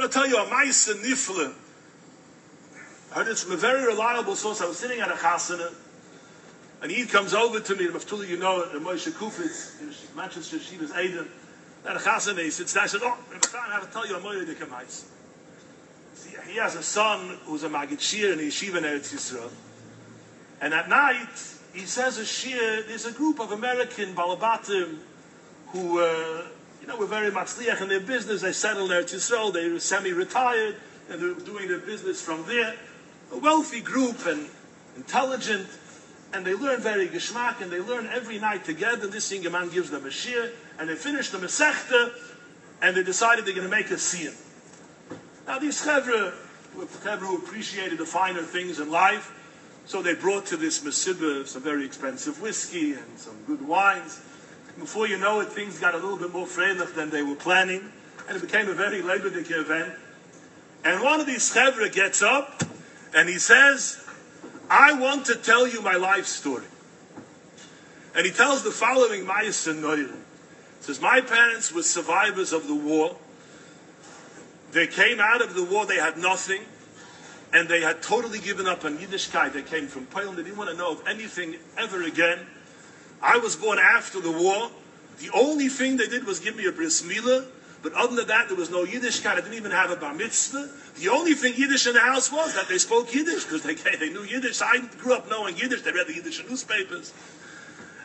I'm going to tell you a Maisa Nifle. I heard this from a very reliable source. I was sitting at a chasana, and he comes over to me, and Maftuli, you know, the Moshe Kufitz, in Manchester Shiva's Aiden, at a chasana, he sits down, I said, oh, I have to tell you a Moya Dikamaisa. He has a son who's a Magid Shir in the Yeshiva in Eretz Yisrael. And at night, he says a Shir, there's a group of American Balabatim who, uh, you know, were very matzliach in their business. They settled there Eretz Yisrael, they were semi-retired, and they're doing their business from there a wealthy group and intelligent, and they learn very geschmack, and they learn every night together. This younger man gives them a shir, and they finish the Masechta, and they decided they're going to make a siyum. Now these chevra, were chevra who appreciated the finer things in life, so they brought to this Masibah some very expensive whiskey and some good wines. Before you know it, things got a little bit more freilich than they were planning, and it became a very lebendig event. And one of these chevra gets up, and he says, I want to tell you my life story. And he tells the following Ma'aser Noir. says, My parents were survivors of the war. They came out of the war, they had nothing, and they had totally given up on Yiddishkeit. They came from Poland, they didn't want to know of anything ever again. I was born after the war. The only thing they did was give me a bris milah, but other than that, there was no Yiddishkeit. I didn't even have a bar mitzvah. The only thing Yiddish in the house was that they spoke Yiddish because they, they knew Yiddish. I grew up knowing Yiddish. They read the Yiddish newspapers.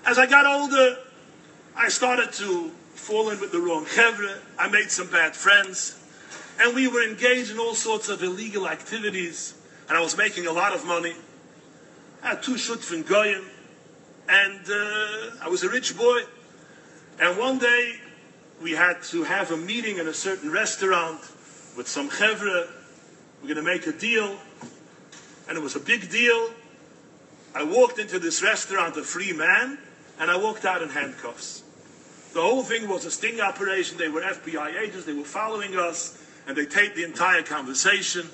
As I got older, I started to fall in with the wrong chevra. I made some bad friends. And we were engaged in all sorts of illegal activities. And I was making a lot of money. I had two shutfin goyim. And uh, I was a rich boy. And one day, we had to have a meeting in a certain restaurant with some chevra. We're going to make a deal. And it was a big deal. I walked into this restaurant a free man, and I walked out in handcuffs. The whole thing was a sting operation. They were FBI agents. They were following us, and they taped the entire conversation.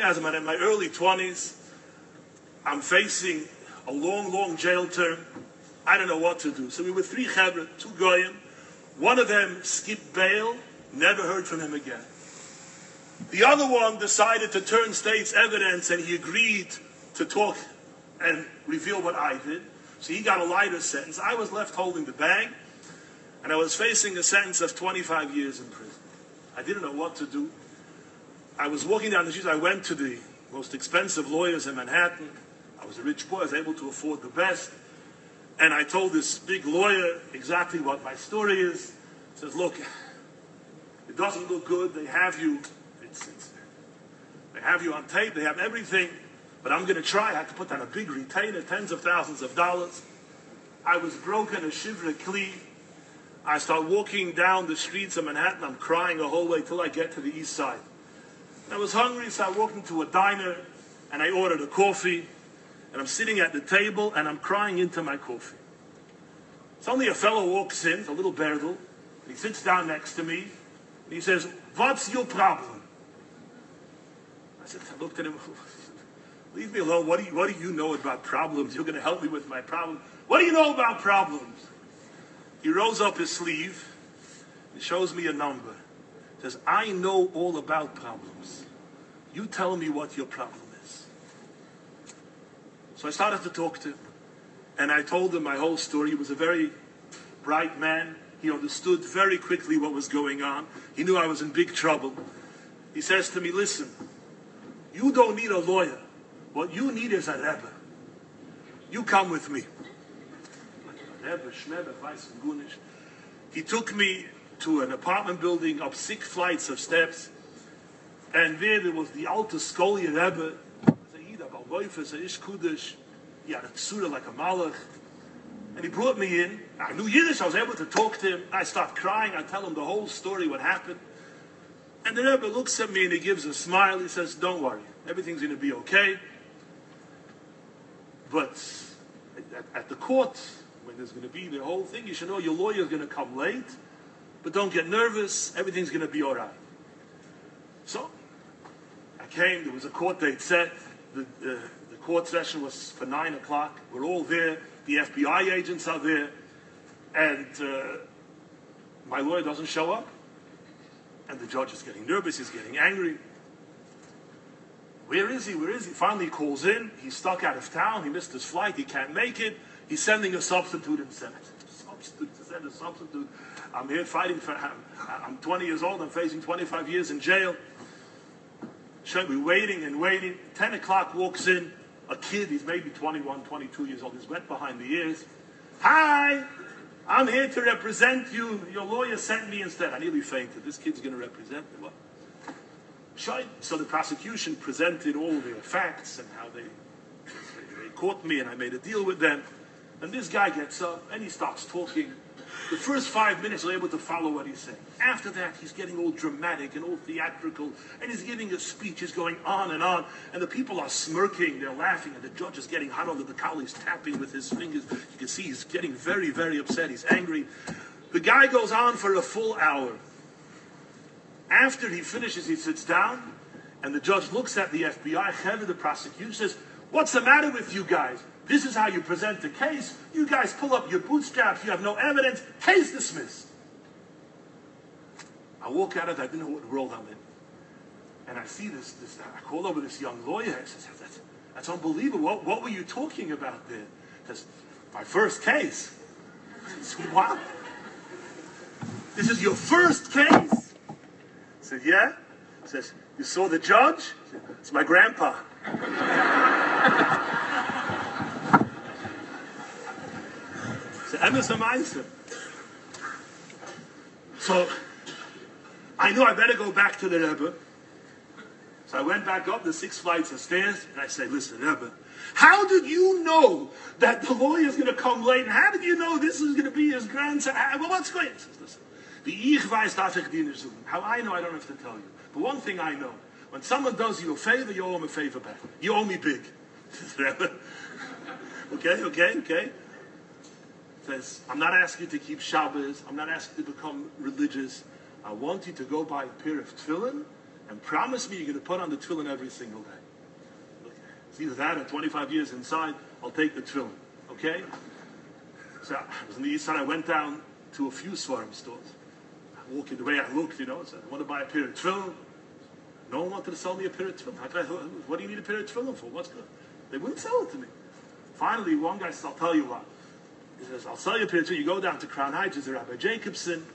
As I'm in my early 20s, I'm facing a long, long jail term. I don't know what to do. So we were three chevra, two goyim. One of them skipped bail, never heard from him again. The other one decided to turn state's evidence and he agreed to talk and reveal what I did. So he got a lighter sentence. I was left holding the bag and I was facing a sentence of 25 years in prison. I didn't know what to do. I was walking down the street. I went to the most expensive lawyers in Manhattan. I was a rich boy. I was able to afford the best. And I told this big lawyer exactly what my story is. He says, look, it doesn't look good. They have you, it's, it's, they have you on tape. They have everything. But I'm going to try. I have to put down a big retainer, tens of thousands of dollars. I was broken, a shivra kli. I start walking down the streets of Manhattan. I'm crying the whole way till I get to the east side. I was hungry, so I walked into a diner and I ordered a coffee and I'm sitting at the table and I'm crying into my coffee. Suddenly a fellow walks in, a little berdel, and he sits down next to me, and he says, What's your problem? I said, I looked at him, leave me alone. What do you, what do you know about problems? You're going to help me with my problem. What do you know about problems? He rolls up his sleeve, and shows me a number. Says, I know all about problems. You tell me what your problem so I started to talk to him. And I told him my whole story. He was a very bright man. He understood very quickly what was going on. He knew I was in big trouble. He says to me, Listen, you don't need a lawyer. What you need is a Rebbe. You come with me. He took me to an apartment building up six flights of steps. And there, there was the Alta Skolia Rebbe, Goifes, oh, a Ish Kudish. He had a tsura like a malach. And he brought me in. I knew Yiddish. I was able to talk to him. I start crying. I tell him the whole story, what happened. And the Rebbe looks at me and he gives a smile. He says, Don't worry. Everything's going to be okay. But at, at the court, when there's going to be the whole thing, you should know your lawyer's going to come late. But don't get nervous. Everything's going to be all right. So I came. There was a court date set the, uh, the court session was for nine o'clock. We're all there. The FBI agents are there, and uh, my lawyer doesn't show up. And the judge is getting nervous, he's getting angry. Where is he? Where is he? Finally, he calls in. He's stuck out of town. He missed his flight. He can't make it. He's sending a substitute instead. Substitute to send a substitute. I'm here fighting for. I'm, I'm 20 years old. I'm facing 25 years in jail. We're waiting and waiting. 10 o'clock walks in a kid. He's maybe 21, 22 years old. He's wet behind the ears. Hi, I'm here to represent you. Your lawyer sent me instead. I nearly fainted. This kid's going to represent me. What? So the prosecution presented all their facts and how they, they caught me and I made a deal with them. And this guy gets up and he starts talking. The first five minutes, I'm able to follow what he's saying. After that, he's getting all dramatic and all theatrical, and he's giving a speech. He's going on and on, and the people are smirking, they're laughing, and the judge is getting hot under the collar. He's tapping with his fingers. You can see he's getting very, very upset. He's angry. The guy goes on for a full hour. After he finishes, he sits down, and the judge looks at the FBI head of the prosecution, says, What's the matter with you guys? This is how you present the case. You guys pull up your bootstraps. You have no evidence. Case dismissed. I walk out of that. I didn't know what world I'm in. And I see this. this I call over this young lawyer. I says, that's, that's unbelievable. What, what were you talking about there? He says, my first case. Said, wow. This is your first case. I said, yeah. He says, you saw the judge? Said, it's my grandpa. Emerson mindset. So I knew I better go back to the Rebbe. So I went back up the six flights of stairs and I said, listen, Rebbe, how did you know that the lawyer is going to come late? And how did you know this is going to be his grandson? Well, what's going on? Listen, the ich weiß darf ich dir How I know, I don't have to tell you. But one thing I know, when someone does you a favor, you owe him a favor back. You owe me big. okay, okay, okay says, I'm not asking you to keep Shabbos. I'm not asking you to become religious. I want you to go buy a pair of tefillin and promise me you're going to put on the tefillin every single day. It's either that or 25 years inside, I'll take the tefillin. Okay? So I was in the east side. I went down to a few Sforim stores. I walked the way I looked, you know, said, I want to buy a pair of tefillin. No one wanted to sell me a pair of tefillin. I, what do you need a pair of tefillin for? What's good? They wouldn't sell it to me. Finally, one guy said, I'll tell you what. He says, I'll sell you a picture. You go down to Crown Heights, there's Rabbi Jacobson.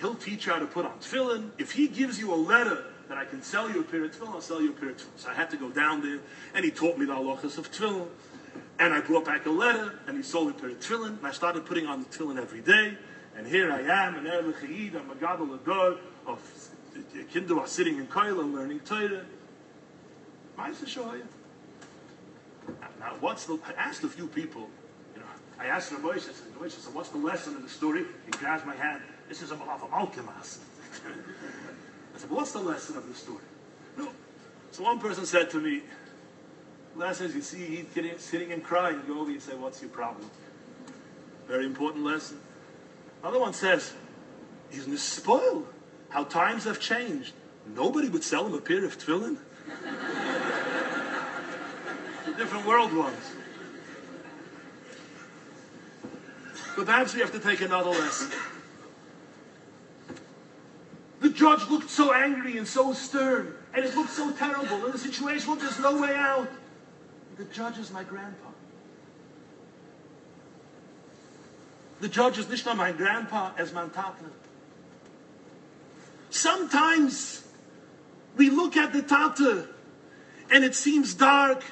He'll teach you how to put on tefillin. If he gives you a letter that I can sell you a pair of tefillin, I'll sell you a pair of tefillin. So I had to go down there, and he taught me the halachas of tefillin. And I brought back a letter, and he sold me a pair of tefillin, and I started putting on the tefillin every day. And here I am, an Erle Chayid, I'm a Gadol Ador, of the Kinder are sitting in Koil and learning Torah. Ma'aseh Shoya. Now, what's the, I asked a few people, I asked Rabbi Moshe, I said, Moshe, so what's the lesson of the story? He grabs my hand. This is a Malav Malkimas. I said, what's the lesson of the story? No. So one person said to me, lesson is you see he's getting, sitting and crying. You go over and say, what's your problem? Very important lesson. Another one says, he's spoiled. How times have changed. Nobody would sell him a pair of tefillin. different world once. But perhaps we have to take another lesson. The judge looked so angry and so stern, and it looked so terrible, and the situation looked there's no way out. The judge is my grandpa. The judge is not my grandpa as my tata. Sometimes we look at the tata and it seems dark.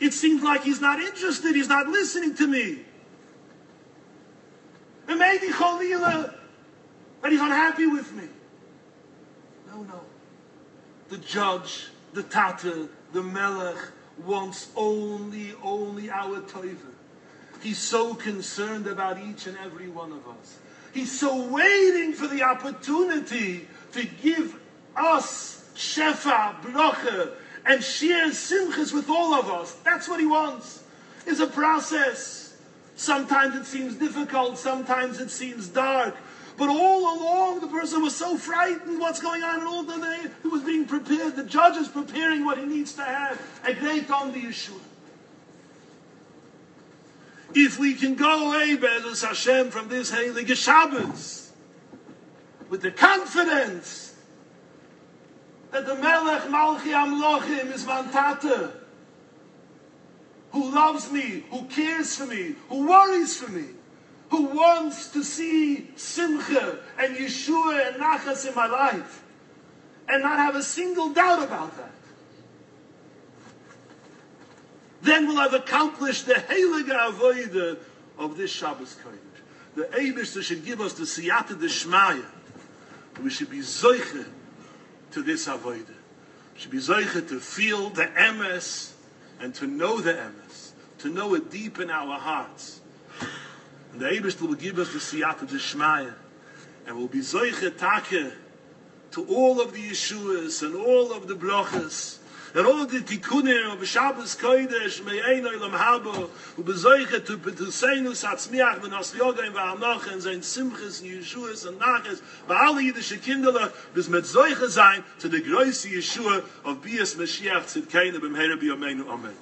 It seems like he's not interested. He's not listening to me. And maybe Cholila, that he's unhappy with me. No, no. The judge, the Tata, the Melech wants only, only our Toiva. He's so concerned about each and every one of us. He's so waiting for the opportunity to give us Shefa, Brocha, and share Simchas with all of us. That's what he wants. It's a process. Sometimes it seems difficult, sometimes it seems dark. But all along, the person was so frightened what's going on, and all the day he was being prepared. The judge is preparing what he needs to have. A great on the issue. If we can go away, Bezras Hashem, from this Heilige Shabbos with the confidence that the Melech Malchi Amlochim is my Tata, who loves me, who cares for me, who worries for me, who wants to see Simcha and Yeshua and Nachas in my life, and not have a single doubt about that. Then we'll have accomplished the Heilige Avoide of this Shabbos Kodesh. The Eibishter should give us the Siyata Deshmaya. We should be Zoiche to this Avoide. We should be Zoiche to feel the emes and to know the emes, to know it deep in our hearts. And the Eibishter will give us the Siyata Deshmaya. And we'll be Zoiche Take to all of the Yeshuas and all of the Brachas and all the tikkunim of Shabbos Kodesh me'ein olam habo u bezoiche to to seinu satzmiach ben as yoga in va'anoch and sein simches and Yeshuas and naches va'al yidische kinderlach bis met zoiche sein to the groise Yeshua of Bias Mashiach tzidkeinu b'mheira b'yomeinu amen